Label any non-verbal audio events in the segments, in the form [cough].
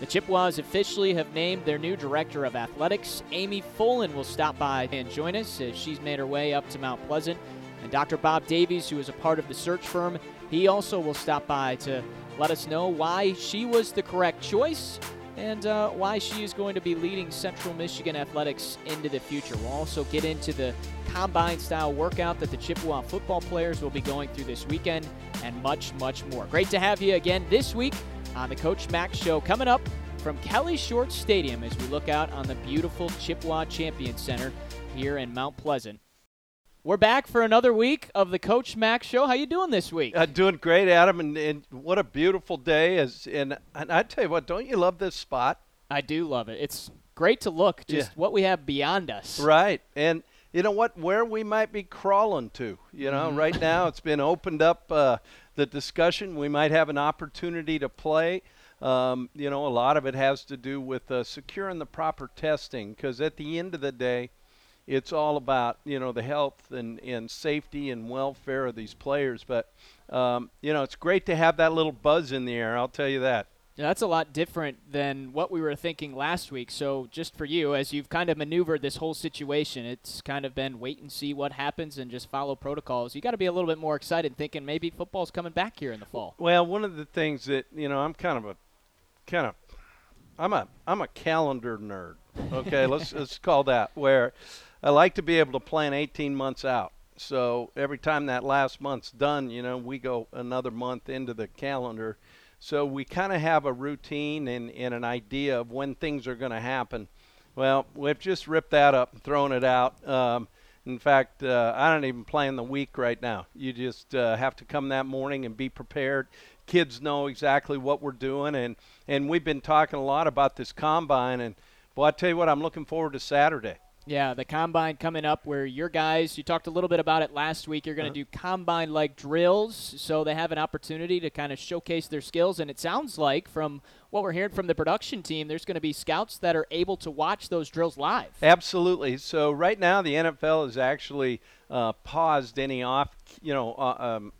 The Chippewas officially have named their new director of athletics. Amy Folan will stop by and join us as she's made her way up to Mount Pleasant. And Dr. Bob Davies, who is a part of the search firm, he also will stop by to let us know why she was the correct choice and uh, why she is going to be leading Central Michigan athletics into the future. We'll also get into the combine style workout that the Chippewa football players will be going through this weekend and much, much more. Great to have you again this week on the Coach Mac Show. Coming up from Kelly Short Stadium as we look out on the beautiful Chippewa Champion Center here in Mount Pleasant. We're back for another week of the Coach Mac Show. How you doing this week? Uh, doing great, Adam, and, and what a beautiful day! Is and, and I tell you what, don't you love this spot? I do love it. It's great to look just Yeah. what we have beyond us. Right, and you know what? Where we might be crawling to. You know, Mm-hmm. right now it's been opened up uh, the discussion. We might have an opportunity to play. Um, you know, a lot of it has to do with uh, securing the proper testing, because at the end of the day, it's all about you know the health and, and safety and welfare of these players. But um, you know, it's great to have that little buzz in the air. I'll tell you that. Yeah, that's a lot different than what we were thinking last week. So, just for you, as you've kind of maneuvered this whole situation, it's kind of been wait and see what happens and just follow protocols. You got to be a little bit more excited, thinking maybe football's coming back here in the fall. Well, one of the things that you know, I'm kind of a kind of I'm a I'm a calendar nerd. Okay, [laughs] let's let's call that where I like to be able to plan 18 months out. So every time that last month's done, you know, we go another month into the calendar. So we kind of have a routine and, and an idea of when things are going to happen. Well, we've just ripped that up and thrown it out. Um, in fact, uh, I don't even plan the week right now. You just uh, have to come that morning and be prepared. Kids know exactly what we're doing, and and we've been talking a lot about this combine. And boy, I tell you what, I'm looking forward to Saturday. Yeah, the combine coming up where your guys, you talked a little bit about it last week. You're going to do combine like drills, so they have an opportunity to kind of showcase their skills. And it sounds like, from what we're hearing from the production team, there's going to be scouts that are able to watch those drills live. Absolutely. So right now, the NFL has actually uh, paused any off, you know, uh, um,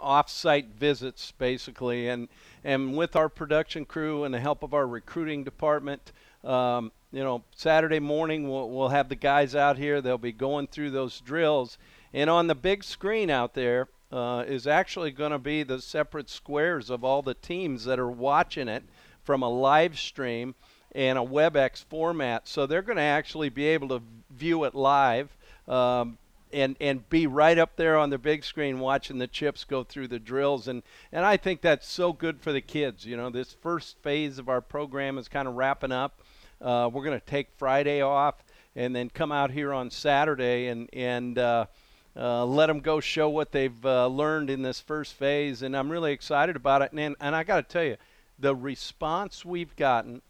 off-site visits, basically, and and with our production crew and the help of our recruiting department, um, you know, Saturday morning we'll we'll have the guys out here. They'll be going through those drills, and on the big screen out there uh, is actually going to be the separate squares of all the teams that are watching it from a live stream and a WebEx format. So they're going to actually be able to view it live um, and and be right up there on the big screen watching the chips go through the drills. And and I think that's so good for the kids. You know, this first phase of our program is kind of wrapping up. Uh, we're going to take Friday off and then come out here on Saturday and and uh, uh, let them go show what they've uh, learned in this first phase. And I'm really excited about it. And and I got to tell you, the response we've gotten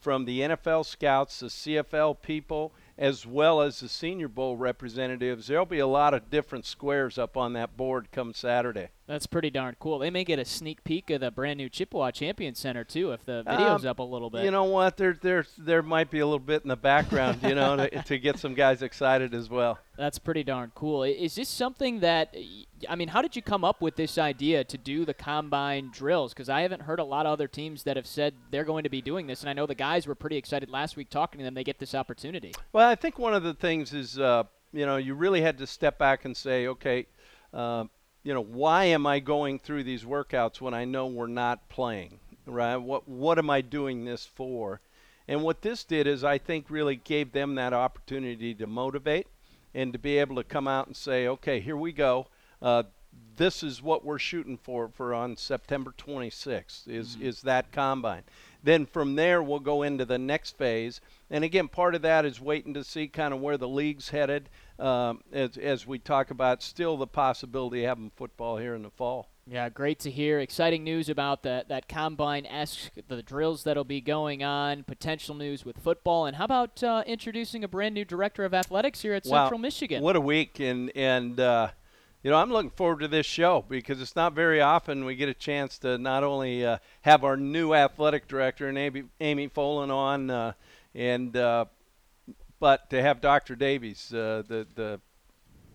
from the NFL scouts, the CFL people, as well as the Senior Bowl representatives. There'll be a lot of different squares up on that board come Saturday. That's pretty darn cool. They may get a sneak peek of the brand new Chippewa Champion Center too if the video's Um, up a little bit. You know what? There, there, there might be a little bit in the background, you know, [laughs] to, to get some guys excited as well. That's pretty darn cool. Is this something that, I mean, how did you come up with this idea to do the combine drills? Because I haven't heard a lot of other teams that have said they're going to be doing this, and I know the guys were pretty excited last week talking to them. They get this opportunity. Well, I think one of the things is, uh, you know, you really had to step back and say, okay, uh, you know, why am I going through these workouts when I know we're not playing, right? What what am I doing this for? And what this did is, I think, really gave them that opportunity to motivate and to be able to come out and say, okay, here we go. Uh, this is what we're shooting for for on September 26th is is that combine. Then from there we'll go into the next phase. And again, part of that is waiting to see kind of where the league's headed. Um, as as we talk about, still the possibility of having football here in the fall. Yeah, great to hear. Exciting news about that that combine esque the drills that'll be going on. Potential news with football, and how about uh, introducing a brand new director of athletics here at Wow, Central Michigan? What a week! And and uh, you know I'm looking forward to this show because it's not very often we get a chance to not only uh, have our new athletic director and Amy, Amy Folan on, uh, and uh, but to have Dr. Davies, uh, the the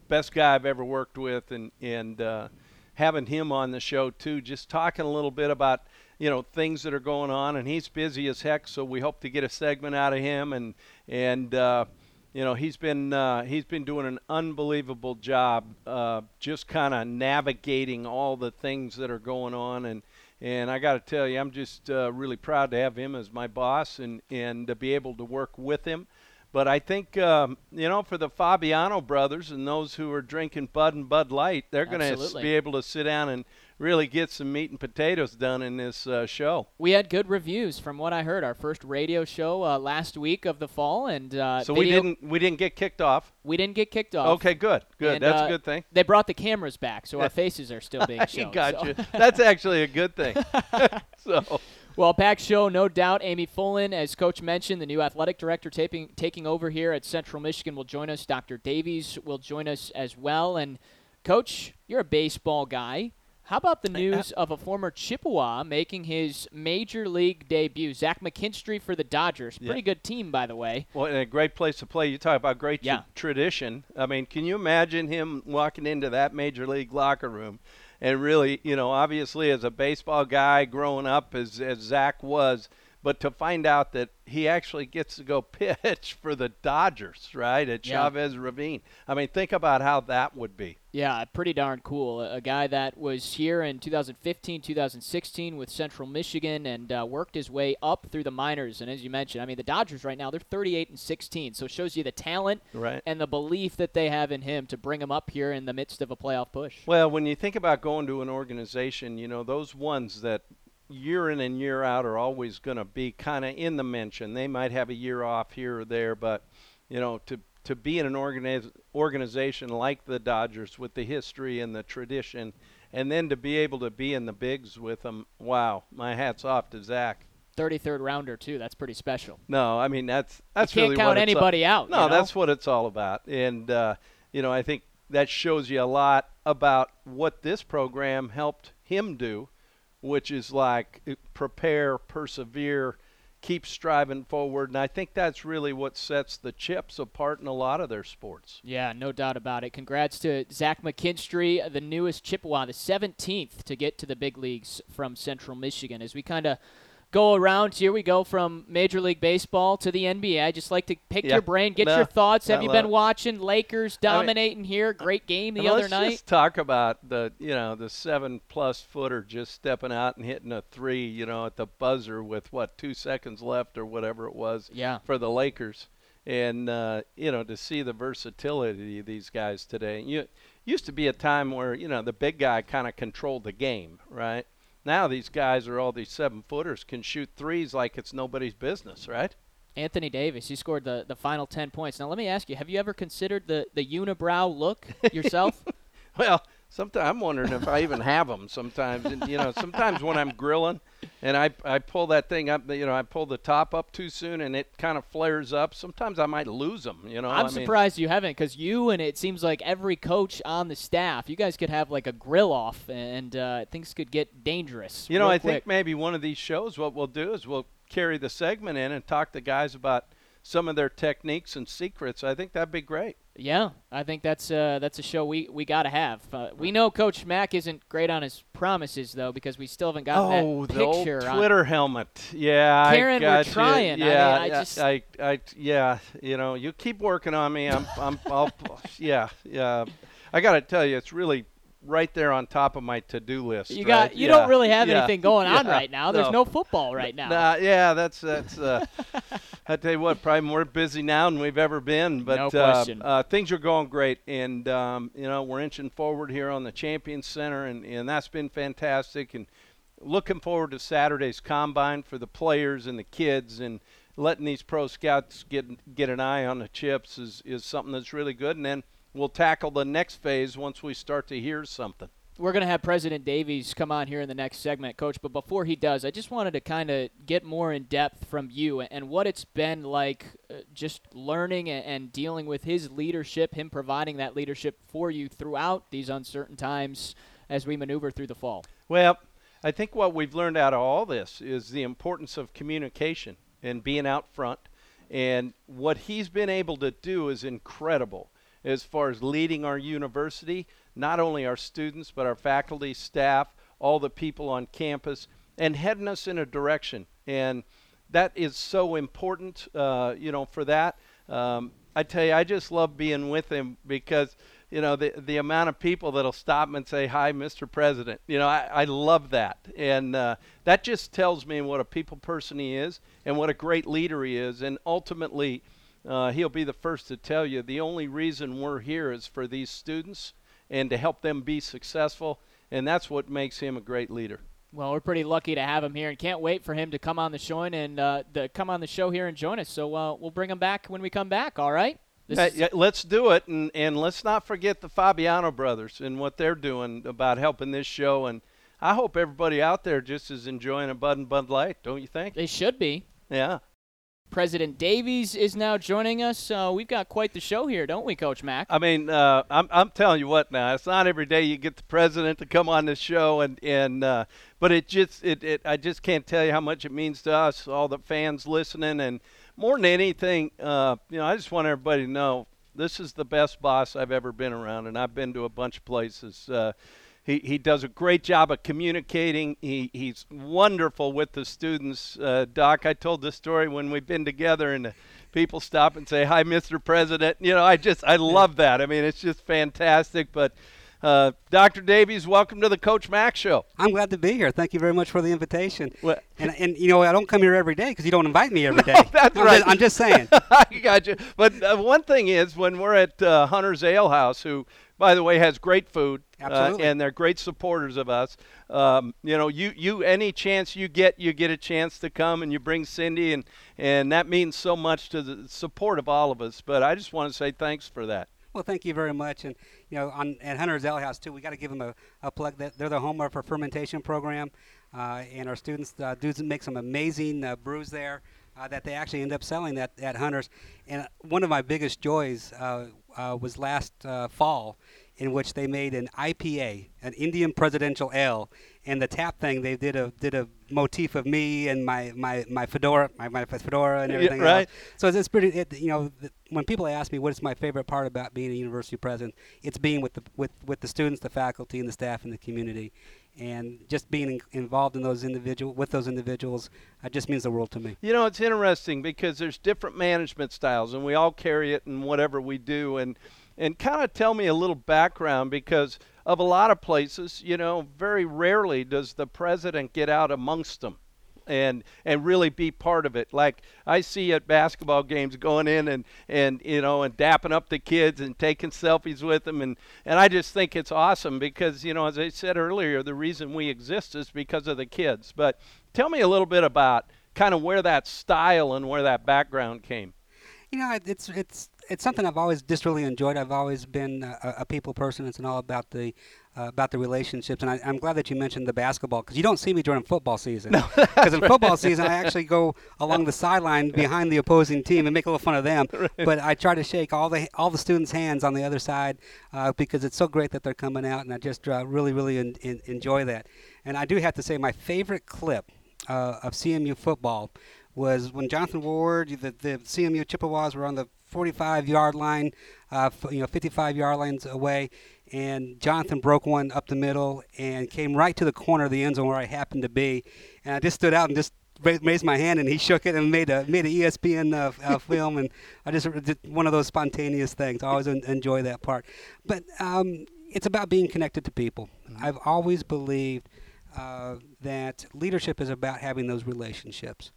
best guy I've ever worked with, and and uh, having him on the show too, just talking a little bit about you know things that are going on, and he's busy as heck. So we hope to get a segment out of him, and and uh, you know he's been uh, he's been doing an unbelievable job, uh, just kind of navigating all the things that are going on, and and I got to tell you, I'm just uh, really proud to have him as my boss, and and to be able to work with him. But I think um, you know, for the Fabiano brothers and those who are drinking Bud and Bud Light, they're going to be able to sit down and really get some meat and potatoes done in this uh, show. We had good reviews from what I heard. Our first radio show uh, last week of the fall, and uh, so we didn't we didn't get kicked off. We didn't get kicked off. Okay, good, good. And, That's a uh, good thing. They brought the cameras back, so our [laughs] faces are still being [laughs] shown. gotcha. So. That's actually a good thing. [laughs] so. Well, packed show, no doubt. Amy Folan, as Coach mentioned, the new athletic director taping, taking over here at Central Michigan, will join us. Dr. Davies will join us as well. And, Coach, you're a baseball guy. How about the uh, news of a former Chippewa making his major league debut? Zach McKinstry for the Dodgers. Pretty Yeah. good team, by the way. Well, and a great place to play. You talk about great Yeah. tradition. I mean, can you imagine him walking into that major league locker room and really, you know, obviously as a baseball guy growing up as as Zach was, but to find out that he actually gets to go [laughs] pitch for the Dodgers, right, at Yeah. Chavez Ravine. I mean, think about how that would be. Yeah, pretty darn cool. A a guy that was here in 2015, 2016 with Central Michigan and uh, worked his way up through the minors. And as you mentioned, I mean, the Dodgers right now, they're 38 and 16. So it shows you the talent Right. and the belief that they have in him to bring him up here in the midst of a playoff push. Well, when you think about going to an organization, you know, those ones that year in and year out are always going to be kind of in the mention. They might have a year off here or there, but, you know, to to be in an organiz- organization like the Dodgers with the history and the tradition and then to be able to be in the bigs with them, wow, my hat's off to Zach. 33rd rounder, too. That's pretty special. No, I mean that's that's you can't really count it's all- anybody out. No, you know? that's what it's all about. And uh, you know, I think that shows you a lot about what this program helped him do, which is like uh, prepare, persevere, keep striving forward. And I think that's really what sets the Chips apart in a lot of their sports. Yeah, no doubt about it. Congrats to Zach McKinstry, the newest Chippewa, the 17th to get to the big leagues from Central Michigan. As we kind of go around here, we go from Major League Baseball to the NBA. I just like to pick Yeah. your brain, get No, your thoughts. Have you been watching Lakers dominating here? Great game the other night. let's just talk about the you know the seven plus footer just stepping out and hitting a three you know at the buzzer with what two seconds left or whatever it was Yeah. for the Lakers and uh, you know to see the versatility of these guys today you used to be a time where you know the big guy kind of controlled the game right now these guys are all these seven footers can shoot threes like it's nobody's business right Anthony Davis, he scored the, the final 10 points. Now, let me ask you, have you ever considered the, the unibrow look [laughs] yourself? Well, sometimes I'm wondering if I even have them. Sometimes, and, you know, sometimes when I'm grilling, and I I pull that thing up, you know, I pull the top up too soon, and it kind of flares up. Sometimes I might lose them. You know, I'm I mean, surprised you haven't because you and it seems like every coach on the staff, you guys could have like a grill off and uh, things could get dangerous. You know, I quick. think maybe one of these shows, what we'll do is we'll carry the segment in and talk to guys about some of their techniques and secrets. I think that'd be great. Yeah, I think that's uh, that's a show we, we got to have. Uh, we know Coach Mack isn't great on his promises though because we still haven't gotten oh, that the old on- Twitter helmet. Yeah, Karen, I we're got you. trying. I mean, Yeah, I just- I, I, yeah. You know, you keep working on me. I'm, I'm, I'll, [laughs] yeah, yeah. I got to tell you, it's really right there on top of my to-do list. you right? got you Yeah, don't really have yeah, anything going on right now. There's no, football right now. Nah, yeah, that's that's. Uh, [laughs] I tell you what, probably more busy now than we've ever been. But No uh, question. uh, things are going great, and um, you know we're inching forward here on the Champions Center, and, and that's been fantastic. And looking forward to Saturday's combine for the players and the kids, and letting these pro scouts get get an eye on the chips is is something that's really good. And then we'll tackle the next phase once we start to hear something. We're going to have President Davies come on here in the next segment, Coach. But before he does, I just wanted to kind of get more in depth from you and what it's been like uh, just learning and, and dealing with his leadership, him providing that leadership for you throughout these uncertain times as we maneuver through the fall. Well, I think what we've learned out of all this is the importance of communication and being out front. And what he's been able to do is incredible as far as leading our university, not only our students, but our faculty, staff, all the people on campus. and heading us in a direction. And that is so important, uh, you know, for that. Um, I tell you, I just love being with him because you know the the amount of people that'll stop and say hi, Mr. President. You know, I, I love that, and uh, that just tells me what a people person he is and what a great leader he is, and ultimately. Uh, he'll be the first to tell you the only reason we're here is for these students and to help them be successful, and that's what makes him a great leader. Well, we're pretty lucky to have him here, and can't wait for him to come on the show and uh, to come on the show here and join us. So uh, we'll bring him back when we come back. All right. Yeah, let's do it, and and let's not forget the Fabiano brothers and what they're doing about helping this show. And I hope everybody out there just is enjoying a Bud and Bud Light. Don't you think? They should be. Yeah. President Davies is now joining us. Uh, we've got quite the show here, don't we, Coach Mack? I mean, uh, I'm, I'm telling you what now. It's not every day you get the president to come on this show, and and uh, but it just it, it I just can't tell you how much it means to us, all the fans listening, and more than anything, uh, you know, I just want everybody to know this is the best boss I've ever been around, and I've been to a bunch of places. He, he does a great job of communicating. He, he's wonderful with the students. Uh, Doc, I told this story when we've been together, and people stop and say, "Hi, Mr. President." You know, I just I love that. I mean, it's just fantastic. But uh, Dr. Davies, welcome to the Coach Mack Show. I'm glad to be here. Thank you very much for the invitation. Well, and, and you know, I don't come here every day because you don't invite me every [laughs] day. No, that's I'm right. Just, I'm just saying. [laughs] I got you. But uh, one thing is, when we're at uh, Hunter's Ale House, who, by the way, has great food, uh, and they're great supporters of us. Um, you know, you you any chance you get, you get a chance to come, and you bring Cindy, and and that means so much to the support of all of us. But I just want to say thanks for that. Well, thank you very much. And, you know, on, at Hunter's Ale House, too, we got to give them a, a plug. That They're the home of our fermentation program. Uh, and our students uh, do make some amazing uh, brews there uh, that they actually end up selling at, at Hunter's. And one of my biggest joys uh, uh, was last fall in which they made an IPA, an Indian Presidential Ale, and the tap thing they did a did a motif of me and my my, my fedora my, my fedora and everything yeah, right. else. So it's, pretty. It, you know, when people ask me what is my favorite part about being a university president, it's being with the with with the students, the faculty, and the staff, and the community, and just being in, involved in those individual with those individuals uh, just means the world to me. You know, it's interesting because there's different management styles, and we all carry it in whatever we do, and and kind of tell me a little background because of a lot of places, you know, very rarely does the president get out amongst them and and really be part of it. Like I see at basketball games going in and and you know and dapping up the kids and taking selfies with them and and I just think it's awesome because you know as I said earlier the reason we exist is because of the kids. But tell me a little bit about kind of where that style and where that background came. You know, it's it's it's something I've always just really enjoyed. I've always been a, a people person. It's all about the uh, about the relationships, and I, am glad that you mentioned the basketball because you don't see me during football season. Because [laughs] in [laughs] football season, I actually go along the sideline behind the opposing team and make a little fun of them. [laughs] Right. But I try to shake all the all the students' hands on the other side uh, because it's so great that they're coming out, and I just uh, really really in, in, enjoy that. And I do have to say, my favorite clip uh, of CMU football was when Jonathan Ward, the, the CMU Chippewas were on the 45 yard line, uh, you know, 55 yard lines away, and Jonathan broke one up the middle and came right to the corner of the end zone where I happened to be, and I just stood out and just raised my hand and he [laughs] shook it and made a made an ESPN uh, uh, film and I just did one of those spontaneous things. I always enjoy that part, but um, it's about being connected to people. Mm-hmm. I've always believed uh, that leadership is about having those relationships,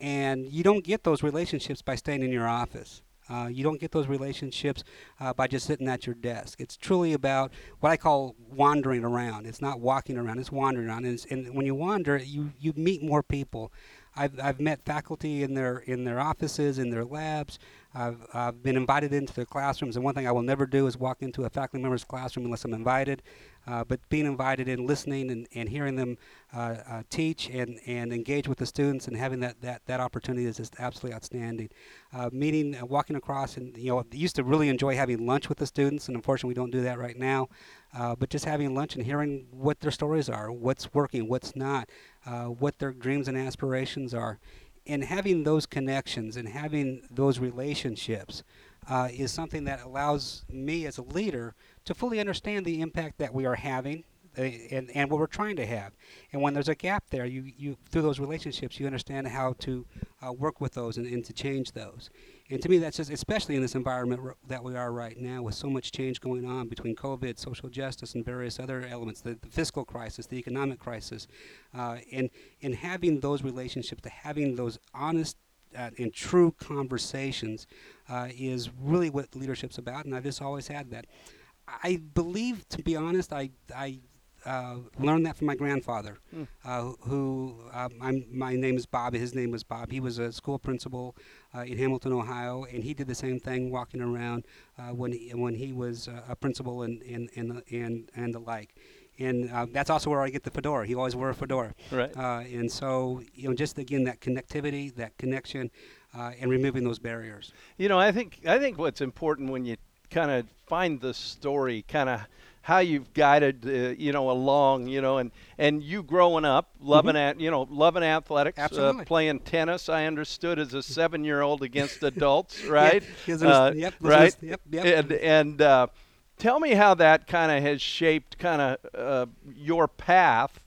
and you don't get those relationships by staying in your office. Uh, you don't get those relationships uh, by just sitting at your desk. It's truly about what I call wandering around. It's not walking around; it's wandering around. And, and when you wander, you you meet more people. I've, I've met faculty in their in their offices, in their labs. I've, I've been invited into their classrooms, and one thing I will never do is walk into a faculty member's classroom unless I'm invited. Uh, but being invited in, listening, and, and hearing them uh, uh, teach and, and engage with the students, and having that, that, that opportunity is just absolutely outstanding. Uh, meeting, uh, walking across, and you know, used to really enjoy having lunch with the students, and unfortunately, we don't do that right now. Uh, but just having lunch and hearing what their stories are, what's working, what's not, what their dreams and aspirations are, and having those connections and having those relationships is something that allows me as a leader to fully understand the impact that we are having, uh, and, and what we're trying to have. And when there's a gap there, you, you through those relationships, you understand how to uh, work with those and, and to change those. And to me, that's just, especially in this environment r- that we are right now, with so much change going on between COVID, social justice, and various other elements, the, the fiscal crisis, the economic crisis, uh, and and having those relationships, to having those honest uh, and true conversations, uh, is really what leadership's about. And I've just always had that. I believe, to be honest, I I uh, learned that from my grandfather, Mm. uh, who uh, I'm, my name is Bob. His name was Bob. He was a school principal uh, in Hamilton, Ohio, and he did the same thing, walking around uh, when he, when he was uh, a principal and and and the- and, and the like. And uh, that's also where I get the fedora. He always wore a fedora, Right. uh, and so you know, just again that connectivity, that connection, uh, and removing those barriers. You know, I think I think what's important when you kind of find the story, kind of how you've guided, uh, you know, along, you know, and and you growing up, loving at, you know, loving athletics, uh, Mm-hmm. Playing tennis. I understood as a seven-year-old against [laughs] adults, right? Are- Uh, yep, right. yep, yep. And and uh, tell me how that kind of has shaped kind of uh, your path.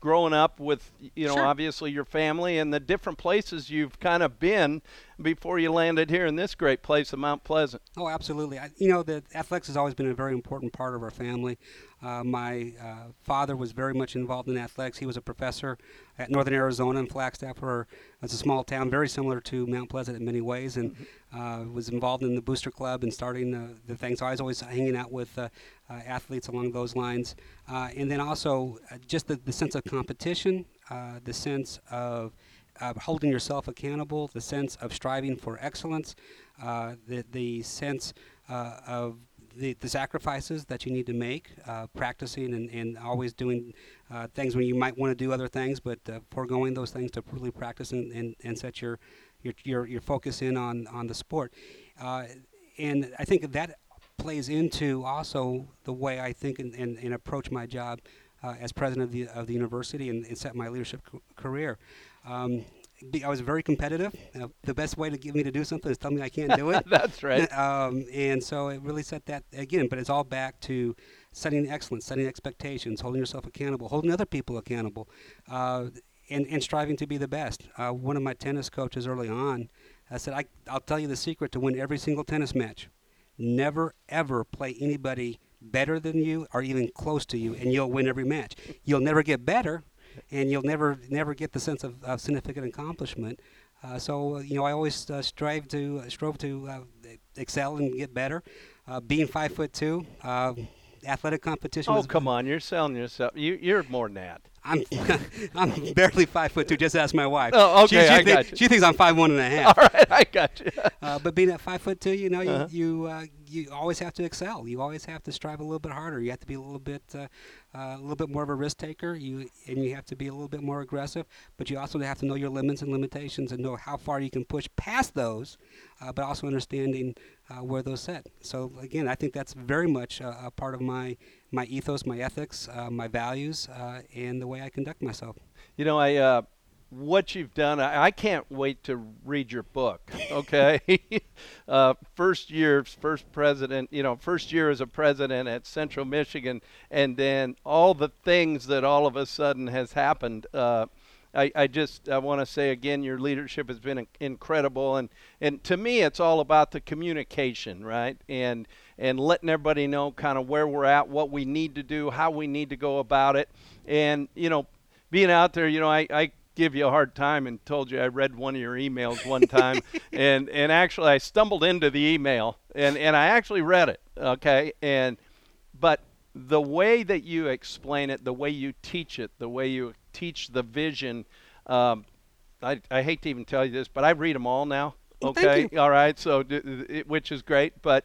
Growing up with you know Sure. obviously your family and the different places you've kind of been before you landed here in this great place of Mount Pleasant. Oh, absolutely. I, you know, the athletics has always been a very important part of our family. Uh, my uh, father was very much involved in athletics. He was a professor at Northern Arizona in Flagstaff, where it's a small town, very similar to Mount Pleasant in many ways, and uh, was involved in the booster club and starting uh, the things. So I was always hanging out with uh, athletes along those lines, uh, and then also uh, just the, the sense of competition, uh, the sense of uh, holding yourself accountable, the sense of striving for excellence, uh, the the sense uh, of the, the sacrifices that you need to make, uh, practicing and, and always doing uh, things when you might want to do other things, but uh, foregoing those things to really practice and, and, and set your, your, your, your focus in on, on the sport. Uh, and I think that plays into also the way I think and, and, and approach my job uh, as president of the, of the university and, and set my leadership c- career. Um, be- I was very competitive. Uh, the best way to get me to do something is tell me I can't do it. [laughs] That's right. [laughs] um, and so it really set that again, but it's all back to setting excellence, setting expectations, holding yourself accountable, holding other people accountable, uh, and, and striving to be the best. Uh, one of my tennis coaches early on I said, I, I'll tell you the secret to win every single tennis match. Never, ever play anybody better than you or even close to you, and you'll win every match. You'll never get better, and you'll never, never get the sense of, of significant accomplishment. Uh, so, uh, you know, I always uh, strive to, strove to uh, excel and get better. Uh, being five foot two, uh, athletic competition. Oh come on, you're selling yourself. You you're more than that. I'm [laughs] I'm barely five foot two. Just ask my wife. Oh, okay, She, she, I thi- got you. she thinks I'm five one and a half. [laughs] All right, I got you. Uh, but being at five foot two, you know, you Uh-huh. you, uh, you always have to excel. You always have to strive a little bit harder. You have to be a little bit uh, a little bit more of a risk taker. You and you have to be a little bit more aggressive. But you also have to know your limits and limitations and know how far you can push past those. Uh, but also understanding uh, where those set. So again, I think that's very much a, a part of my my ethos, my ethics, uh, my values, uh, and the way I conduct myself. You know, I uh, what you've done. I, I can't wait to read your book. Okay, [laughs] uh, first year, first president. You know, first year as a president at Central Michigan, and then all the things that all of a sudden has happened. Uh, I, I just I want to say again, your leadership has been incredible, and and to me, it's all about the communication, right? And and letting everybody know kind of where we're at, what we need to do, how we need to go about it, and you know, being out there, you know, I, I give you a hard time and told you I read one of your emails one time, [laughs] and and actually I stumbled into the email and and I actually read it, okay, and but the way that you explain it, the way you teach it, the way you teach the vision, um, I, I hate to even tell you this, but I read them all now. Okay, all right, so d- d- which is great, but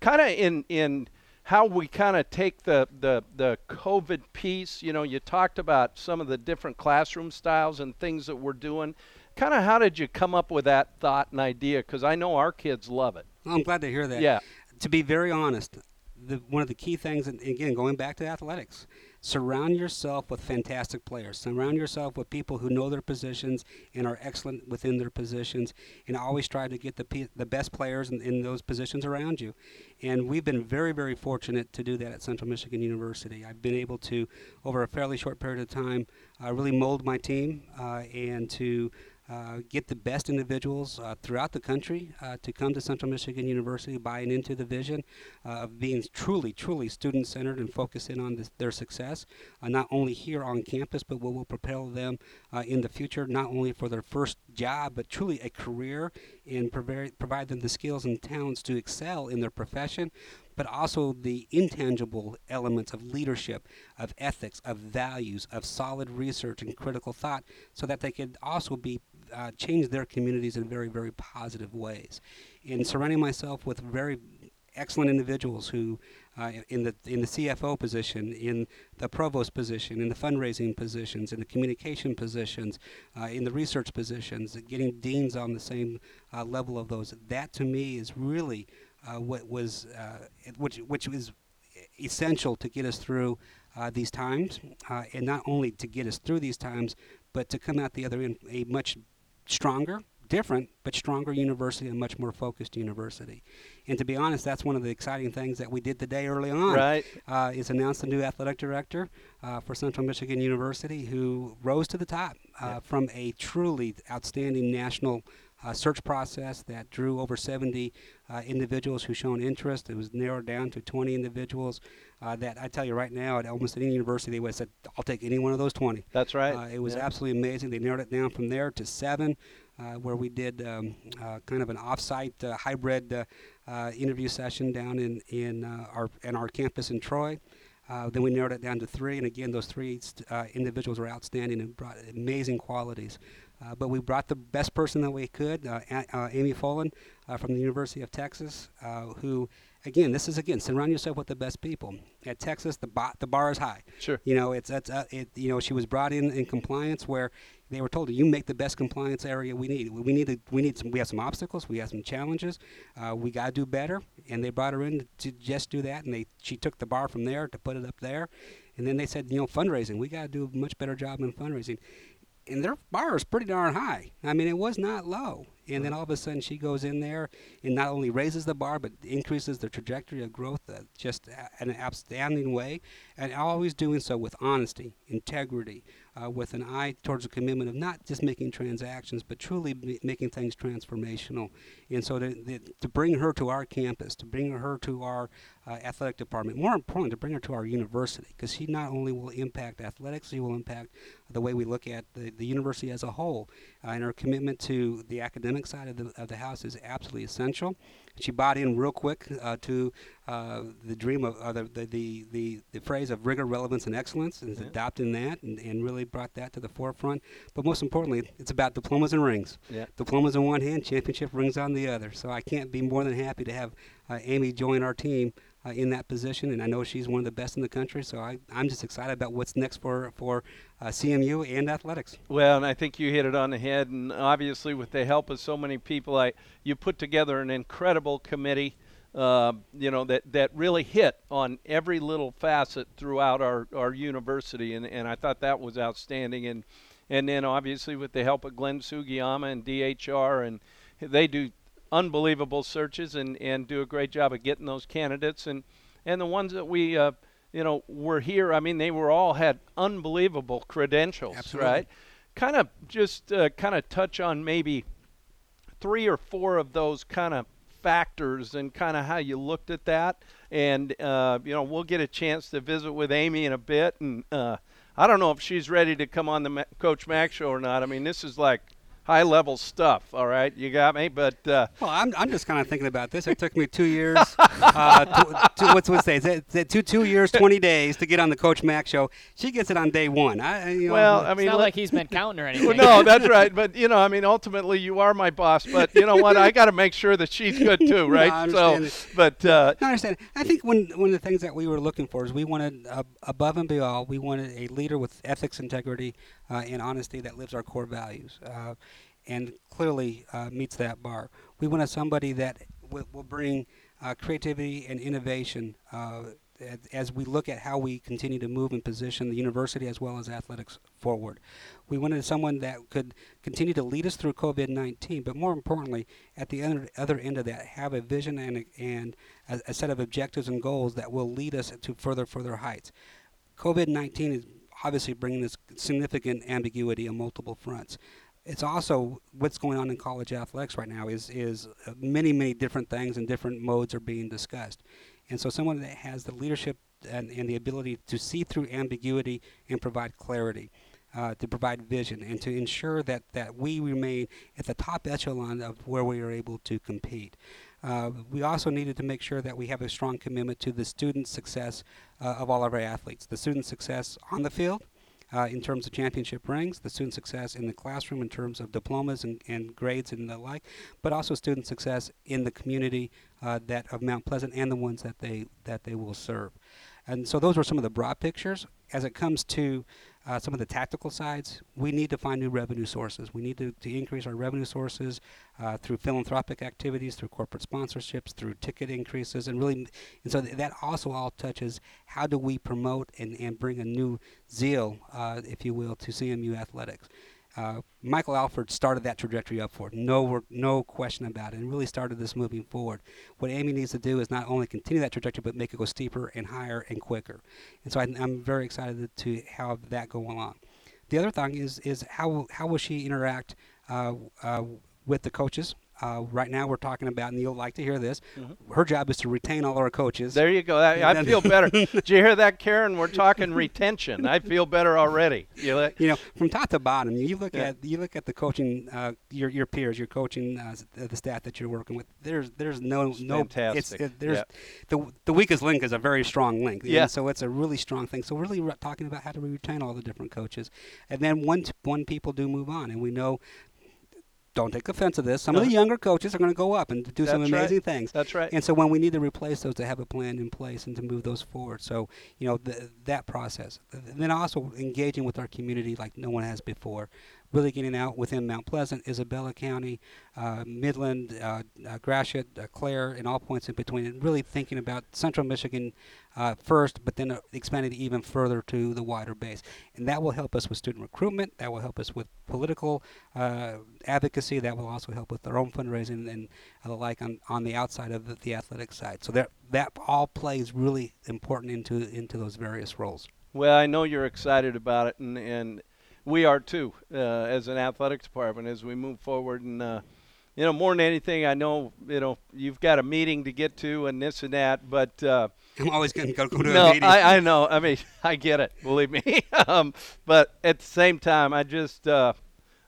kind of in in how we kind of take the, the the COVID piece. You know, you talked about some of the different classroom styles and things that we're doing. Kind of how did you come up with that thought and idea? Because I know our kids love it. Well, I'm glad to hear that. Yeah. To be very honest, the, one of the key things, and again, going back to athletics, surround yourself with fantastic players. Surround yourself with people who know their positions and are excellent within their positions, and always try to get the pe- the best players in, in those positions around you. And we've been very, very fortunate to do that at Central Michigan University. I've been able to, over a fairly short period of time, uh, really mold my team uh, and to uh, get the best individuals uh, throughout the country uh, to come to Central Michigan University, buying into the vision uh, of being truly, truly student centered and focusing on this, their success, uh, not only here on campus, but what will propel them uh, in the future, not only for their first job, but truly a career and provide, provide them the skills and talents to excel in their profession but also the intangible elements of leadership, of ethics, of values, of solid research and critical thought, so that they could also be uh, change their communities in very, very positive ways. In surrounding myself with very excellent individuals who, uh, in the in the CFO position, in the provost position, in the fundraising positions, in the communication positions, uh, in the research positions, getting deans on the same uh, level of those. That to me is really uh, what was uh, which which is essential to get us through uh, these times, and not only to get us through these times, but to come out the other end a much stronger, different, but stronger university and much more focused university. And to be honest, that's one of the exciting things that we did today early on. Right. Uh, is announce the new athletic director uh, for Central Michigan University who rose to the top uh, from a truly outstanding national uh, search process that drew over 70 uh, individuals who shown interest. It was narrowed down to 20 individuals uh, that I tell you right now at almost any university they would have said, I'll take any one of those 20. That's right. Uh, it was Yeah. absolutely amazing. They narrowed it down from there to seven, uh, where we did um, uh, kind of an off-site uh, hybrid interview session down in in uh, our in our campus in Troy. Uh, then we narrowed it down to three, and again, those three uh, individuals were outstanding and brought amazing qualities. Uh, but we brought the best person that we could, uh, uh, Amy Folan uh, from the University of Texas, uh, who, again, this is again, surround yourself with the best people. At Texas, the, ba- the bar is high. Sure. You know, it's, it's uh, it, you know, she was brought in in compliance where they were told, "You make the best compliance area we need. We need to, we need some. We have some obstacles. We have some challenges. Uh, we got to do better." And they brought her in to just do that, and they she took the bar from there to put it up there, and then they said, "You know, fundraising. We got to do a much better job in fundraising." And their bar is pretty darn high. I mean, it was not low. And then all of a sudden, she goes in there and not only raises the bar, but increases the trajectory of growth uh, just in an outstanding way, and always doing so with honesty, integrity, uh, with an eye towards a commitment of not just making transactions, but truly ma- making things transformational. And so to, to bring her to our campus, to bring her to our uh, athletic department, more importantly, to bring her to our university, because she not only will impact athletics, she will impact the way we look at the, the university as a whole. Uh, and her commitment to the academic side of the, of the house is absolutely essential. She bought in real quick uh, to uh, the dream of uh, the, the, the, the, phrase of rigor, relevance, and excellence, and is Yeah. adopting that and, and really brought that to the forefront. But most importantly, it's about diplomas and rings. Yeah. Diplomas in one hand, championship rings on the other. So I can't be more than happy to have Amy join our team uh, in that position, and I know she's one of the best in the country. So I, I'm just excited about what's next for for uh, CMU and athletics. Well, and I think you hit it on the head. And obviously, with the help of so many people, I you put together an incredible committee. Uh, you know that that really hit on every little facet throughout our, our university, and, and I thought that was outstanding. And and then obviously with the help of Glenn Sugiyama and DHR, and they do unbelievable searches and, and do a great job of getting those candidates. And and the ones that we uh, you know were here, I mean, they were all had unbelievable credentials, Absolutely. right? Kind of just uh, kind of touch on maybe three or four of those kind of factors and kind of how you looked at that. And uh, you know, we'll get a chance to visit with Amy in a bit. And uh, I don't know if she's ready to come on the Ma- Coach Mac show or not. I mean, this is like high level stuff. All right, you got me. But uh, Well, I'm, I'm just kind of thinking about this. It took me two years. uh, to, to, what's what's say? Is it, is two two years, twenty days to get on the Coach Mac show? She gets it on day one. I, I- you know, well, I It's mean, not like he's been counting or anything. Well, no, that's right. But you know, I mean, ultimately, you are my boss. But you know what? I got to make sure that she's good too, [laughs] right? I so, it. but uh, No, I understand. I think one one of the things that we were looking for is we wanted uh, above and beyond. We wanted a leader with ethics, integrity, uh, and honesty that lives our core values, uh, and clearly uh, meets that bar. We wanted somebody that w- will bring uh, creativity and innovation uh, as we look at how we continue to move and position the university as well as athletics forward. We wanted someone that could continue to lead us through COVID 19, but more importantly, at the other, other end of that, have a vision and, a, and a, a set of objectives and goals that will lead us to further, further heights. COVID 19 is obviously bringing this significant ambiguity on multiple fronts it's also what's going on in college athletics right now is is uh, many many different things and different modes are being discussed and so someone that has the leadership and, and the ability to see through ambiguity and provide clarity uh, to provide vision and to ensure that, that we remain at the top echelon of where we are able to compete. Uh, we also needed to make sure that we have a strong commitment to the student success uh, of all of our athletes, the student success on the field, uh, in terms of championship rings, the student success in the classroom in terms of diplomas and, and grades and the like, but also student success in the community uh, that of Mount Pleasant and the ones that they that they will serve. And so those were some of the broad pictures. As it comes to uh, some of the tactical sides, we need to find new revenue sources. We need to, to increase our revenue sources uh, through philanthropic activities, through corporate sponsorships, through ticket increases, and really, and so th- that also all touches how do we promote and, and bring a new zeal, uh, if you will, to CMU athletics. Uh, Michael Alford started that trajectory up for it. No, no question about it, and really started this moving forward. What Amy needs to do is not only continue that trajectory, but make it go steeper and higher and quicker. And so I, am very excited to have that go along. The other thing is is how how will she interact uh, uh, with the coaches uh, right now, we're talking about, and you'll like to hear this. Mm-hmm. Her job is to retain all our coaches. There you go. I, I feel better. [laughs] Did you hear that, Karen? We're talking retention. I feel better already. You, you know, from top to bottom, you look yeah. at you look at the coaching, uh, your your peers, your coaching, uh, the staff that you're working with. There's there's no it's no. Fantastic. It's, it, there's the the weakest link is a very strong link. Yeah. so it's a really strong thing. So we're really talking about how to retain all the different coaches, and then once when people do move on, and we know don't take offense to this. Some of the younger coaches are going to go up and do That's some amazing right. things. That's right. And so when we need to replace those, to have a plan in place and to move those forward. So you know that process. And then also engaging with our community like no one has before really getting out within Mount Pleasant, Isabella County, uh, Midland, uh, uh, Gratiot, uh, Clare, and all points in between, and really thinking about Central Michigan uh, first, but then expanding even further to the wider base. And that will help us with student recruitment. That will help us with political advocacy. That will also help with our own fundraising and the like on, on the outside of the, the athletic side. So that that all plays really important into into those various roles. Well, I know you're excited about it, and and we are too uh, as an athletics department as we move forward. And uh, you know, more than anything, I know you know you've got a meeting to get to and this and that, but uh, I'm always going to go to no, a meeting. I, I know. I mean, [laughs] I get it. Believe me. [laughs] um, but at the same time, I just uh,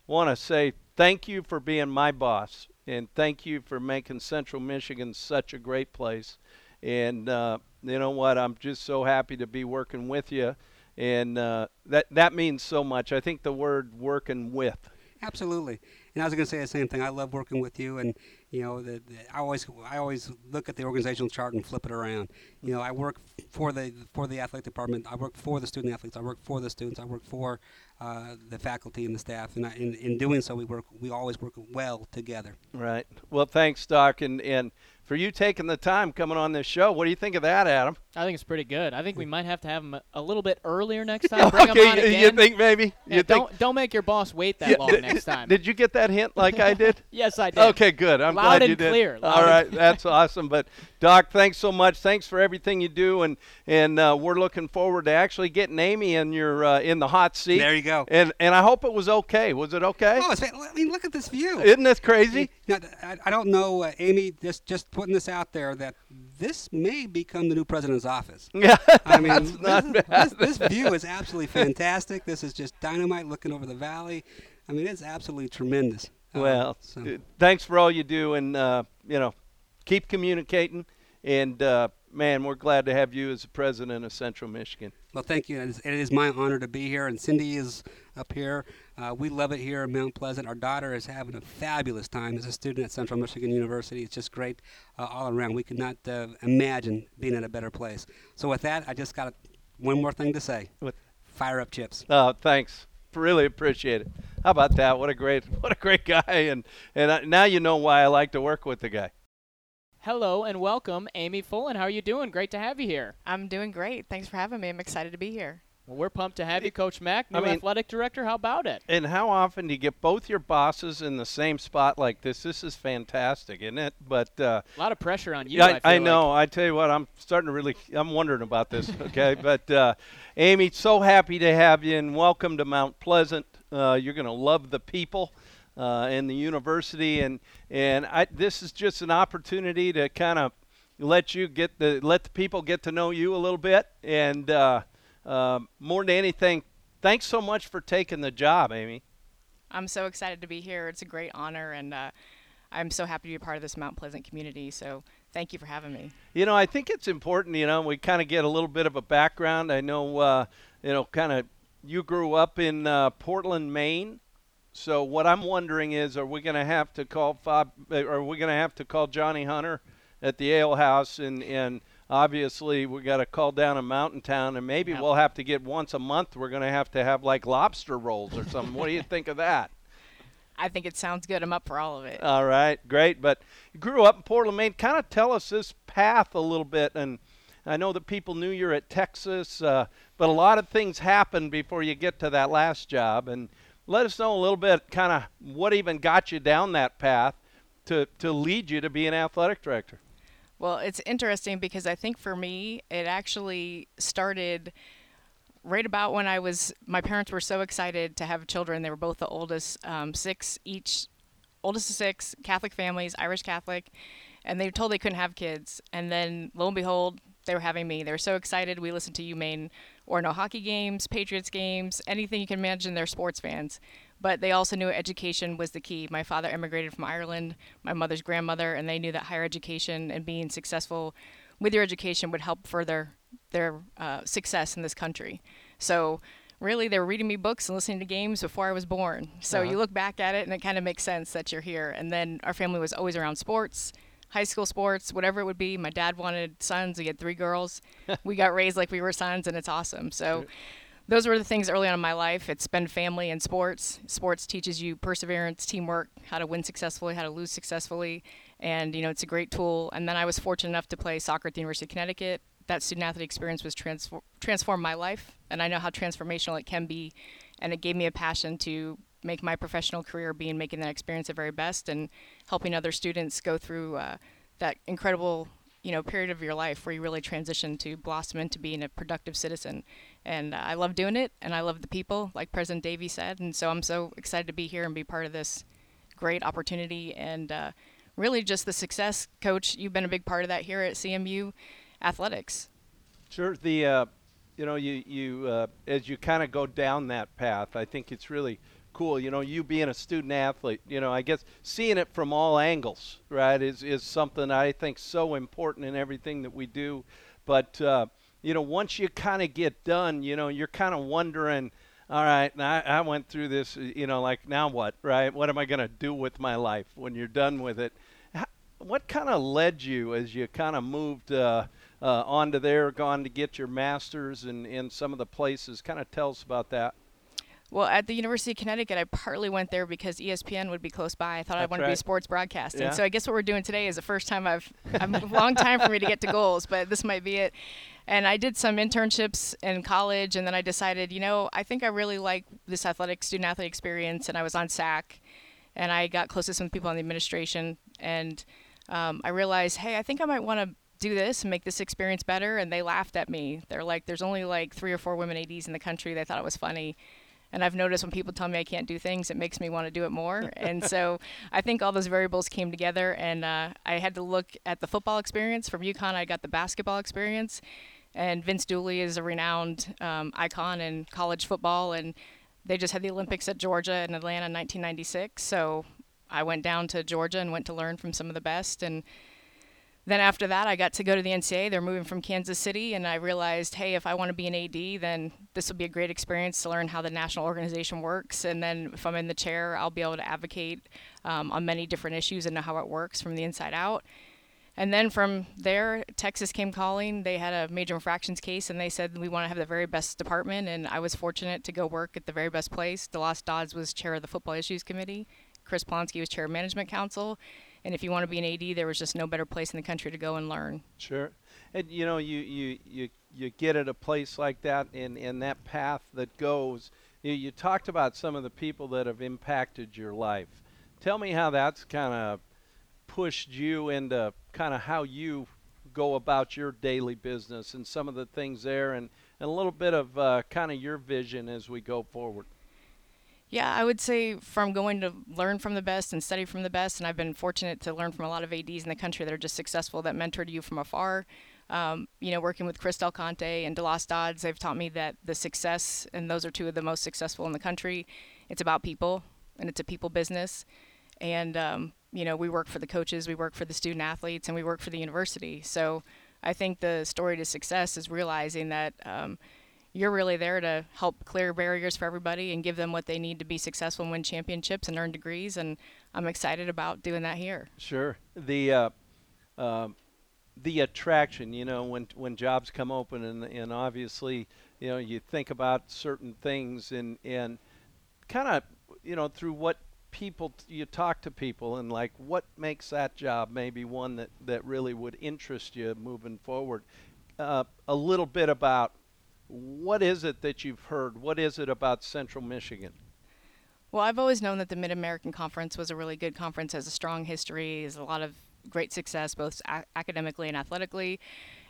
want to say thank you for being my boss, and thank you for making Central Michigan such a great place. And uh, you know what? I'm just so happy to be working with you and uh, that that means so much. I think the word working with. Absolutely, and I was going to say the same thing. I love working with you, and you know, the, the, I always I always look at the organizational chart and flip it around. You know, I work for the for the athletic department. I work for the student athletes. I work for the students. I work for uh, the faculty and the staff. And I, in in doing so, we work we always work well together. Right. Well, thanks, Doc, and and for you taking the time coming on this show. What do you think of that, Adam? I think it's pretty good. I think we might have to have him a, little bit earlier next [laughs] time. Bring okay, him on again. you think maybe? Yeah, you don't think? don't make your boss wait that yeah, long next time. Did you get that hint like I did? [laughs] yes, I did. Okay, good. I'm Loud glad and you did. Clear. All right, that's awesome. But Doc, thanks so much. Thanks for everything you do, and and uh, we're looking forward to actually getting Amy in your uh, in the hot seat. There you go. And and I hope it was okay. Was it okay? Oh, I mean, look at this view. Isn't this crazy? Now, I, don't know, uh, Amy. Just just putting this out there that this may become the new president's office. [laughs] Yeah, I mean, this, this, this, view is absolutely fantastic. This is just dynamite looking over the valley. I mean, it's absolutely tremendous. Uh, well, so. thanks for all you do, and uh, you know, keep communicating. And uh, man, we're glad to have you as the president of Central Michigan. Well, thank you. It is, it is my honor to be here, and Cindy is up here. Uh, we love it here in Mount Pleasant. Our daughter is having a fabulous time as a student at Central Michigan University. It's just great uh, all around. We could not uh, imagine being in a better place. So, with that, I just got one more thing to say. What? Fire up chips. Oh, thanks. Really appreciate it. How about that? What a great, [laughs] what a great guy, and and now you know why I like to work with the guy. Hello and welcome, Amy Folan. How are you doing? Great to have you here. I'm doing great. Thanks for having me. I'm excited to be here. Well, we're pumped to have you, Coach Mack, new I mean- athletic director. How about it? And how often do you get both your bosses in the same spot like this? This is fantastic, isn't it? But uh, A lot of pressure on you. yeah, I, I, feel know. like. I tell you what, I'm starting to really. I'm wondering about this. Okay, [laughs] but uh, Amy, so happy to have you, and welcome to Mount Pleasant. Uh, you're going to love the people uh, and the university, and and I, this is just an opportunity to kind of let you get the let the people get to know you a little bit, and uh, uh, more than anything, thanks so much for taking the job, Amy. I'm so excited to be here. It's a great honor, and uh, I'm so happy to be a part of this Mount Pleasant community. So thank you for having me. You know, I think it's important. You know, we kind of get a little bit of a background. I know, uh, you know, kind of you grew up in uh, Portland, Maine. So what I'm wondering is, are we going to have to call Fob, are we going to have to call Johnny Hunter at the Ale House, and and obviously we got to call down a mountain town, and maybe Yeah. we'll have to get once a month. We're going to have to have like lobster rolls or something. what do you think of that? [laughs] I think it sounds good. I'm up for all of it. All right, great. But you grew up in Portland, Maine. Kind of tell us this path a little bit. And I know that people knew you're at Texas, uh, but a lot of things happen before you get to that last job. And let us know a little bit, kind of what even got you down that path to to lead you to be an athletic director. Well, it's interesting because I think for me, it actually started right about when I was. My parents were so excited to have children. They were both the oldest, um, six each, oldest of six, Catholic families, Irish Catholic, and they were told they couldn't have kids. And then lo and behold, they were having me. They were so excited. We listened to UMaine or no hockey games, Patriots games, anything you can imagine. They're sports fans. But they also knew education was the key. My father immigrated from Ireland, my mother's grandmother, and they knew that higher education and being successful with your education would help further their uh, success in this country. So really, they were reading me books and listening to games before I was born. So Uh-huh. you look back at it, and it kind of makes sense that you're here. And then our family was always around sports, high school sports, whatever it would be. My dad wanted sons. We had three girls. [laughs] we got raised like we were sons, and it's awesome. So those were the things early on in my life. It's been family and sports. Sports teaches you perseverance, teamwork, how to win successfully, how to lose successfully, and you know it's a great tool. And then I was fortunate enough to play soccer at the University of Connecticut. That student athlete experience was transfor- transformed my life, and I know how transformational it can be, and it gave me a passion to make my professional career be being making that experience the very best and helping other students go through uh, that incredible you know period of your life where you really transition to blossom into being a productive citizen. And uh, i love doing it and i love the people like president davies said. And so i'm so excited to be here and be part of this great opportunity. And uh, really just the success coach you've been a big part of that here at cmu athletics. Sure. The uh, you know you you uh, as you kind of go down that path, I think it's really cool. You know, you being a student athlete, you know, I guess seeing it from all angles, right, is is something I think so important in everything that we do. But uh, you know, once you kind of get done, you know, you're kind of wondering. All right, I, I went through this, you know, like now what, right? What am I going to do with my life when you're done with it? What kind of led you as you kind of moved uh, uh, onto there, gone to get your master's and in some of the places? Kind of tell us about that. Well at the university of connecticut i partly went there because espn would be close by i thought i wanted to be sports broadcasting Yeah. so i guess what we're doing today is the first time i've i'm a long time for me to get to goals but this might be it and I did some internships in college, and then I decided, you know, I think I really like this athletic student athlete experience, and I was on SAC, and I got close to some people on the administration, and um, I realized, hey, I think I might want to do this and make this experience better, and they laughed at me. They're like, there's only like three or four women ADs in the country. They thought it was funny. And I've noticed when people tell me I can't do things, it makes me want to do it more. and so [laughs] I think all those variables came together, and uh, I had to look at the football experience. From UConn, I got the basketball experience. And Vince Dooley is a renowned um, icon in college football, and they just had the Olympics at Georgia in Atlanta in 1996. So I went down to Georgia and went to learn from some of the best. And then after that, I got to go to the NCAA. They're moving from Kansas City, and I realized, hey, if I want to be an AD, then this will be a great experience to learn how the national organization works. And then if I'm in the chair, I'll be able to advocate um, on many different issues and know how it works from the inside out. And then from there, Texas came calling. They had a major infractions case, and they said we want to have the very best department. And I was fortunate to go work at the very best place. DeLoss Dodds was chair of the football issues committee. Chris Plonsky was chair of management council, And if you want to be an AD, there was just no better place in the country to go and learn. Sure. And you know, you you you you get at a place like that in in that path that goes. You, you talked about some of the people that have impacted your life. Tell me how that's kind of pushed you into kind of how you go about your daily business and some of the things there and, and a little bit of uh, kind of your vision as we go forward. Yeah, I would say from going to learn from the best and study from the best, and I've been fortunate to learn from a lot of ADs in the country that are just successful that mentored you from afar. Um, you know, working with Chris Del Conte and DeLoss Dodds, they've taught me that the success, and those are two of the most successful in the country, it's about people and it's a people business. And, um, you know, we work for the coaches, we work for the student athletes, and we work for the university. So I think the story to success is realizing that. Um, you're really there to help clear barriers for everybody and give them what they need to be successful and win championships and earn degrees. And I'm excited about doing that here. Sure. The uh, uh, the attraction, you know, when when jobs come open, and and obviously, you know, you think about certain things and and kind of, you know, through what people you talk to people and like what makes that job maybe one that that really would interest you moving forward. Uh, a little bit about what is it that you've heard? What is it about Central Michigan? Well, I've always known that the Mid American Conference was a really good conference, has a strong history, has a lot of great success both a- academically and athletically.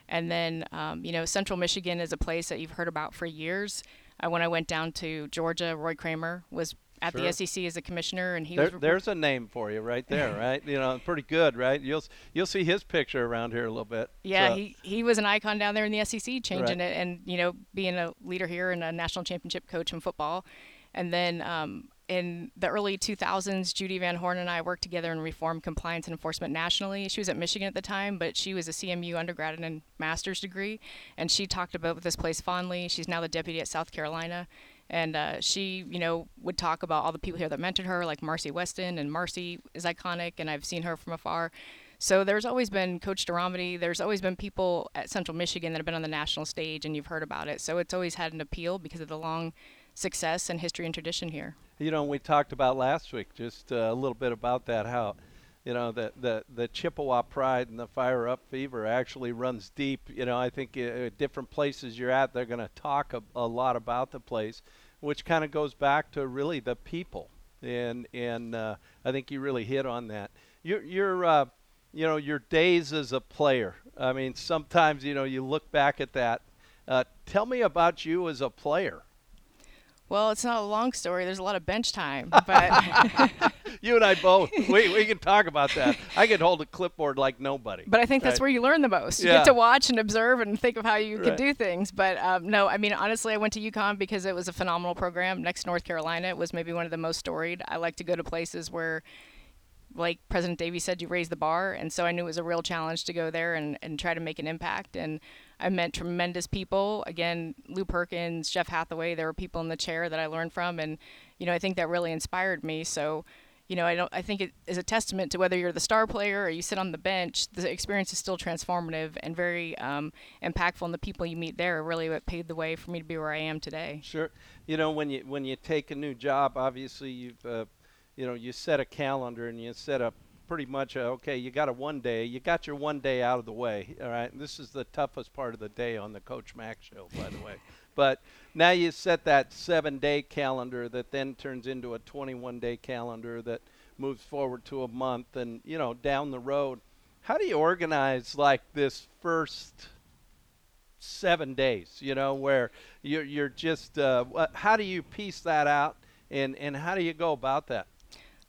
And then, um, you know, Central Michigan is a place that you've heard about for years. Uh, when I went down to Georgia, Roy Kramer was at sure. the SEC as a commissioner, and he there, there's a name for you right there, [laughs] right? you know, pretty good, right? You'll you'll see his picture around here a little bit. Yeah, so. he he was an icon down there in the SEC, changing right. it, and you know, being a leader here and a national championship coach in football, and then. Um, in the early 2000s, Judy Van Horn and I worked together in reform compliance and enforcement nationally. She was at Michigan at the time, but she was a CMU undergrad and master's degree, and she talked about this place fondly. She's now the deputy at South Carolina, and uh, she, you know, would talk about all the people here that mentored her, like Marcy Weston, and Marcy is iconic, and I've seen her from afar. So there's always been Coach Deromedi. There's always been people at Central Michigan that have been on the national stage, and you've heard about it. So it's always had an appeal because of the long success and history and tradition here. You know, we talked about last week just uh, a little bit about that how you know the the the Chippewa pride and the fire up fever actually runs deep. You know, I think uh, different places you're at, they're going to talk a, a, lot about the place, which kind of goes back to really the people, and and uh, I think you really hit on that. Your uh, you know your days as a player. I mean, sometimes you know you look back at that. Uh, tell me about you as a player. Well, it's not a long story. There's a lot of bench time, [laughs] but [laughs] you and I both. [laughs] We we can talk about that. I can hold a clipboard like nobody. But I think right? that's where you learn the most. You yeah. get to watch and observe and think of how you right. can do things. But um, no, I mean honestly, I went to UConn because it was a phenomenal program. Next to North Carolina, it was maybe one of the most storied. I like to go to places where like President Davies said, you raise the bar. And so I knew it was a real challenge to go there and, and try to make an impact. And I met tremendous people. Again, Lou Perkins, Jeff Hathaway, there were people in the chair that I learned from. And, you know, I think that really inspired me. So, you know, I don't. I think it is a testament to whether you're the star player or you sit on the bench. The experience is still transformative and very um, impactful, and the people you meet there are really what paved the way for me to be where I am today. Sure. You know, when you when you take a new job, obviously you've uh, you know, you set a calendar and you set up pretty much a, okay, you got a one day, you got your one day out of the way. All right, and this is the toughest part of the day on the Coach Mac show, by the way. [laughs] But now you set that seven day calendar that then turns into a 21 day calendar that moves forward to a month and, you know, down the road. How do you organize like this first seven days, you know, where you're, you're just, uh, how do you piece that out and, and how do you go about that?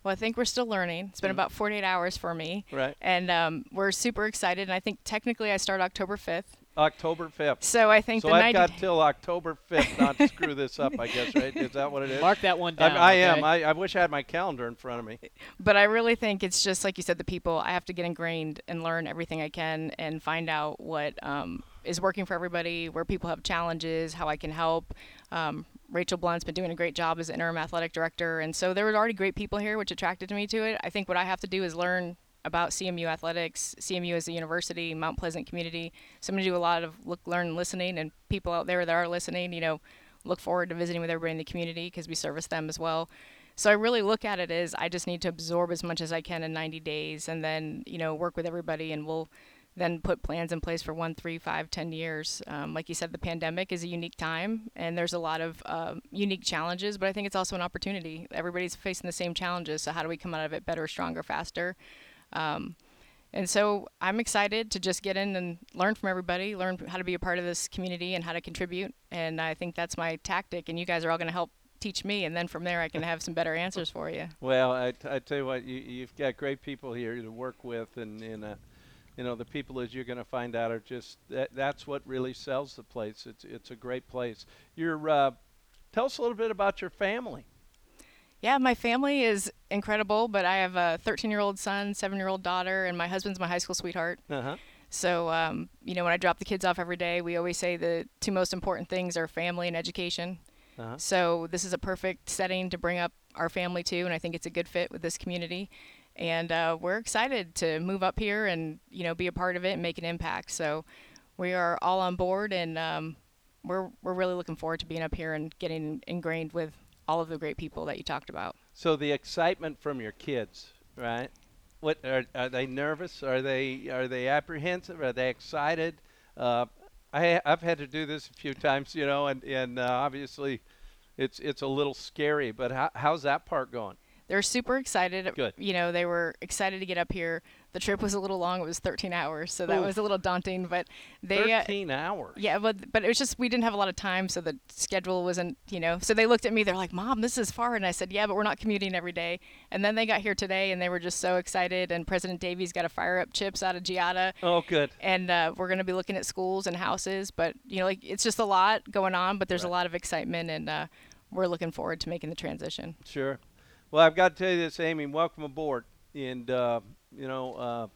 Well, I think we're still learning. It's been mm. about 48 hours for me. Right. And um, we're super excited. And I think technically I start October 5th. October 5th. So I think so the I've got [laughs] till October 5th not to screw this up, I guess, right? Is that what it is? Mark that one down. I, I okay? am. I, I, wish I had my calendar in front of me. But I really think it's just like you said, the people. I have to get ingrained and learn everything I can and find out what um, is working for everybody, where people have challenges, how I can help. Um, Rachel Blunt's been doing a great job as interim athletic director, and so there were already great people here, which attracted me to it. I think what I have to do is learn about CMU athletics, CMU as a university, Mount Pleasant community. So I'm going to do a lot of look, learn, listening, and people out there that are listening, you know, look forward to visiting with everybody in the community because we service them as well. So I really look at it as I just need to absorb as much as I can in 90 days, and then you know work with everybody, and we'll then put plans in place for one, three, five, ten years. Um, like you said, the pandemic is a unique time, and there's a lot of um, unique challenges, but I think it's also an opportunity. Everybody's facing the same challenges, so how do we come out of it better, stronger, faster? Um, and so I'm excited to just get in and learn from everybody, learn how to be a part of this community and how to contribute. And I think that's my tactic. And you guys are all going to help teach me, and then from there I can have some better answers for you. Well, I, t- I tell you what, you, you've got great people here to work with, and, and uh, you know the people as you're going to find out are just that, that's what really sells the place. It's it's a great place. You're uh, tell us a little bit about your family. Yeah, my family is incredible, but I have a 13 year old son, seven year old daughter, and my husband's my high school sweetheart. Uh-huh. So, um, you know, when I drop the kids off every day, we always say the two most important things are family and education. Uh-huh. So, this is a perfect setting to bring up our family too, and I think it's a good fit with this community. And uh, we're excited to move up here and, you know, be a part of it and make an impact. So, we are all on board, and um, we're, we're really looking forward to being up here and getting ingrained with all of the great people that you talked about. So the excitement from your kids, right? What are, are they nervous? Are they are they apprehensive? Are they excited? Uh, I I've had to do this a few times, you know, and and uh, obviously, it's it's a little scary. But how, how's that part going? They're super excited. Good. You know, they were excited to get up here. The trip was a little long. It was 13 hours, so that was a little daunting. But they, uh, 13 hours. yeah, but but it was just we didn't have a lot of time, so the schedule wasn't, you know. So they looked at me. They're like, "Mom, this is far," and I said, "Yeah, but we're not commuting every day." And then they got here today, and they were just so excited. And President Davies got to fire up chips out of Giada, Oh, good. and uh, we're going to be looking at schools and houses. But you know, like it's just a lot going on, but there's Right. a lot of excitement, and uh, we're looking forward to making the transition. Sure. Well, I've got to tell you this, Amy. Welcome aboard. And uh, you know, uh,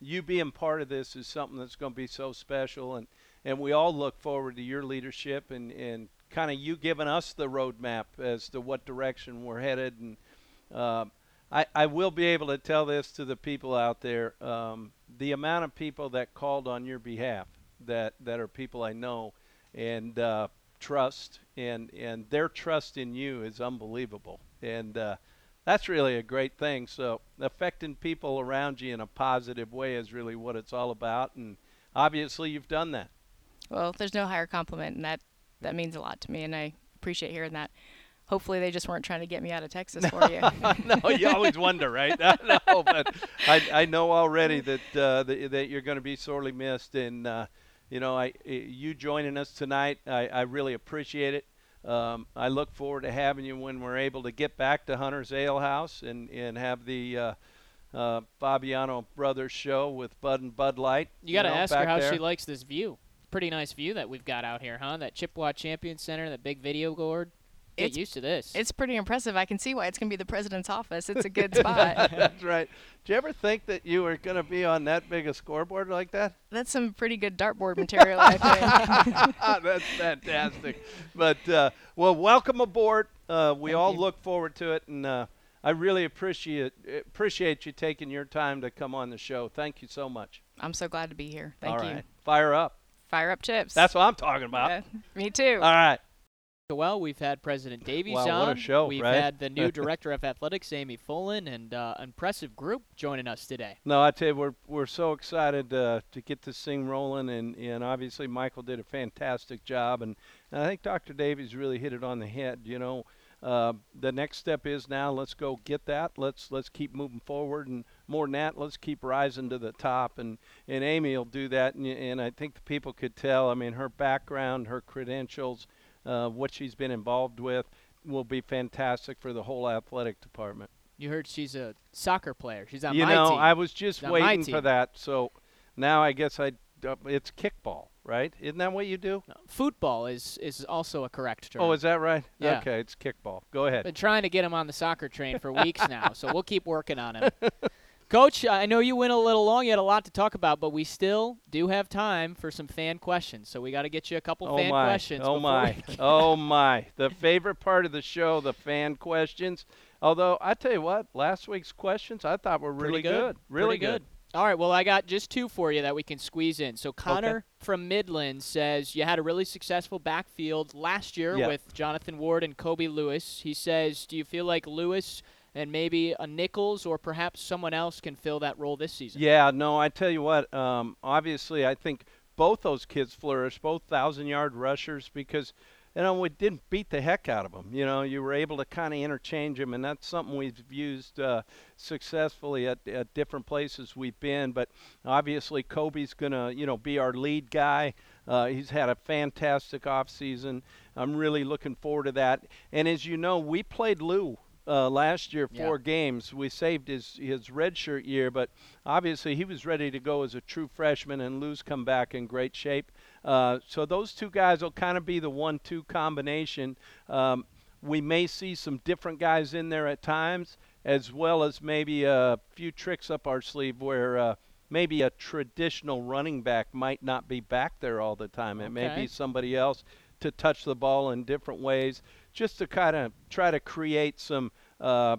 you being part of this is something that's going to be so special, and and we all look forward to your leadership and and kind of you giving us the roadmap as to what direction we're headed. And uh, I I will be able to tell this to the people out there. Um, the amount of people that called on your behalf that that are people I know and uh, trust and and their trust in you is unbelievable and uh, that's really a great thing so affecting people around you in a positive way is really what it's all about and obviously you've done that Well, there's no higher compliment, and that that means a lot to me, and I appreciate hearing that. Hopefully, they just weren't trying to get me out of Texas for you. [laughs] no, you always wonder, right? [laughs] no, but I, I know already that uh, that, that you're going to be sorely missed, and uh, you know, I you joining us tonight, I, I really appreciate it. Um, I look forward to having you when we're able to get back to Hunter's Ale House and and have the uh, uh, Fabiano Brothers show with Bud and Bud Light. You got to know, ask her how there. she likes this view. Pretty nice view that we've got out here, huh? That Chippewa Champion Center, that big video board. Get It's- used to this. it's pretty impressive. I can see why it's going to be the president's office. It's a good [laughs] spot. That's right. Do you ever think that you were going to be on that big a scoreboard like that? That's some pretty good dartboard material, I think. [laughs] That's fantastic. But uh, well, welcome aboard. Uh, we Thank all you. look forward to it, and uh, I really appreciate appreciate you taking your time to come on the show. Thank you so much. I'm so glad to be here. Thank All you. right. Fire up. Fire up chips. That's what I'm talking about. Yeah, me too. All right. Well, we've had President Davies Wow, on. what a show, We've right? had the new [laughs] director of athletics, Amy Folan, and uh, impressive group joining us today. No, I tell you, we're we're so excited uh, to get this thing rolling, and, and obviously Michael did a fantastic job, and, and I think Dr. Davies really hit it on the head. You know, uh, the next step is now let's go get that. Let's let's keep moving forward, and more than that, let's keep rising to the top. And and Amy will do that, and, and I think the people could tell. I mean, her background, her credentials, uh, what she's been involved with, will be fantastic for the whole athletic department. You heard she's a soccer player. She's on you my know, team. You know, I was just She's waiting for that. So now I guess I uh, it's kickball, right? Isn't that what you do? No, Football is is also a correct term. Oh, is that right? Yeah. Okay, it's kickball. Go ahead. Been trying to get him on the soccer train for weeks now, so we'll keep working on him. [laughs] Coach, I know you went a little long. You had a lot to talk about, but we still do have time for some fan questions. So we got to get you a couple oh fan my! questions. oh my! [laughs] oh my! The favorite part of the show, the fan questions. Although I tell you what, last week's questions I thought were really good. Really Pretty good. All right, well, I got just two for you that we can squeeze in. So Connor Okay. from Midland says you had a really successful backfield last year Yeah. with Jonathan Ward and Kobe Lewis. He says, do you feel like Lewis and maybe a Nichols or perhaps someone else can fill that role this season? Yeah, no, I tell you what. Um, obviously, I think both those kids flourish, both thousand-yard rushers, because you know we didn't beat the heck out of them. You know, you were able to kind of interchange them, and that's something we've used uh, successfully at, at different places we've been. But obviously, Kobe's gonna you know be our lead guy. Uh, he's had a fantastic offseason. I'm really looking forward to that. And as you know, we played Lou uh, last year, Yeah. four games. We saved his his redshirt year, but obviously he was ready to go as a true freshman, and Lou's come back in great shape. Uh, so those two guys will kind of be the one-two combination. Um, we may see some different guys in there at times, as well as maybe a few tricks up our sleeve where. Uh, Maybe a traditional running back might not be back there all the time. It may be somebody else to touch the ball in different ways, just to kind of try to create some uh,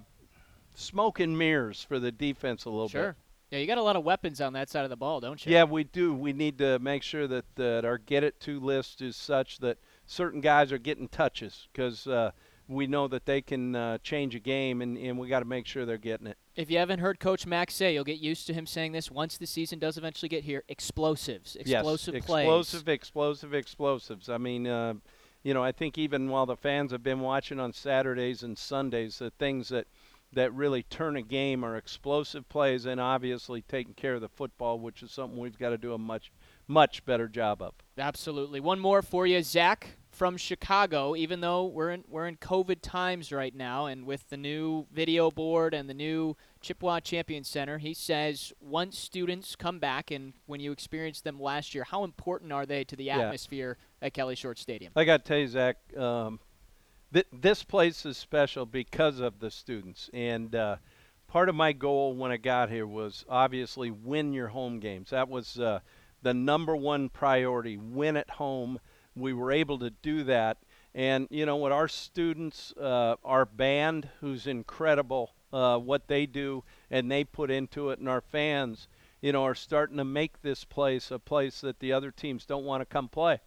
smoke and mirrors for the defense a little bit. Sure. bit. Yeah, you got a lot of weapons on that side of the ball, don't you? Yeah, we do. We need to make sure that, that our get it to list is such that certain guys are getting touches because uh, we know that they can uh, change a game, and, and we got to make sure they're getting it. If you haven't heard Coach Max say, you'll get used to him saying this once the season does eventually get here. Explosives, explosive yes, plays. explosive, explosive, explosives. I mean, uh, you know, I think even while the fans have been watching on Saturdays and Sundays, the things that that really turn a game are explosive plays, and obviously taking care of the football, which is something we've got to do a much, much better job of. Absolutely. One more for you, Zach from Chicago. Even though we're in we're in COVID times right now, and with the new video board and the new Chippewa Champion Center, he says once students come back and when you experienced them last year, how important are they to the Yeah. At Kelly/Shorts Stadium? I got to tell you, Zach, um, th- this place is special because of the students. And uh, part of my goal when I got here was obviously win your home games. That was uh, the number one priority win at home. We were able to do that. And, you know, what our students, uh, our band, who's incredible, uh, what they do and they put into it, and our fans, you know, are starting to make this place a place that the other teams don't want to come play.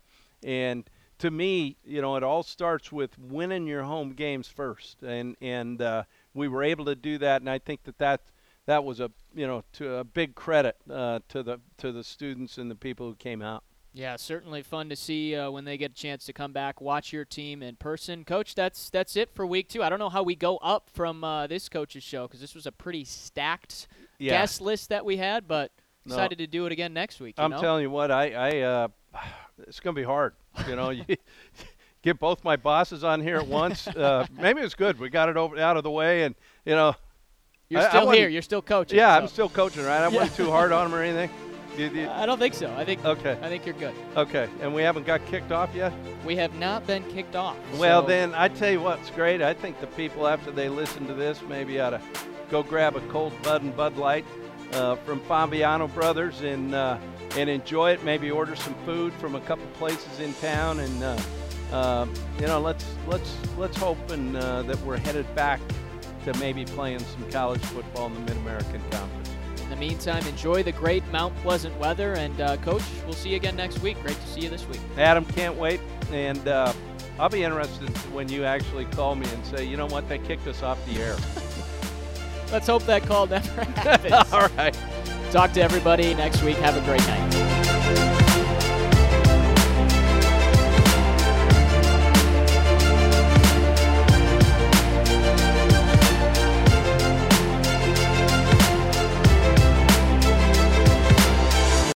And to me, you know, it all starts with winning your home games first, and and uh, we were able to do that, and I think that that that was a you know to a big credit uh, to the to the students and the people who came out. Yeah, certainly fun to see uh, when they get a chance to come back, watch your team in person. Coach, that's that's it for week two. I don't know how we go up from uh, this coach's show because this was a pretty stacked Yeah. guest list that we had, but No. decided to do it again next week. You I'm know? telling you what, I I [sighs] it's gonna be hard. You know, you [laughs] get both my bosses on here at once. Uh, [laughs] maybe it's good. We got it over out of the way, and you know, You're I- I still wouldn't- here. You're still coaching. yeah, so- I'm still coaching, right? I wasn't too hard on them or anything. You- you- I don't think so. I think okay, I think you're good. okay, and we haven't got kicked off yet. We have not been kicked off. Well, so- then I tell you what's great. I think the people after they listen to this maybe ought to go grab a cold Bud and Bud Light uh, from Fabiano Brothers and uh, and enjoy it. Maybe order some food from a couple places in town, and uh, uh, you know, let's let's let's hope and uh, that we're headed back to maybe playing some college football in the Mid American Conference. In the meantime, enjoy the great Mount Pleasant weather, and uh, Coach, we'll see you again next week. Great to see you this week. Adam, can't wait, and uh, I'll be interested when you actually call me and say, you know what, they kicked us off the air. [laughs] Let's hope that call never [laughs] happens. All right. Talk to everybody next week. Have a great night.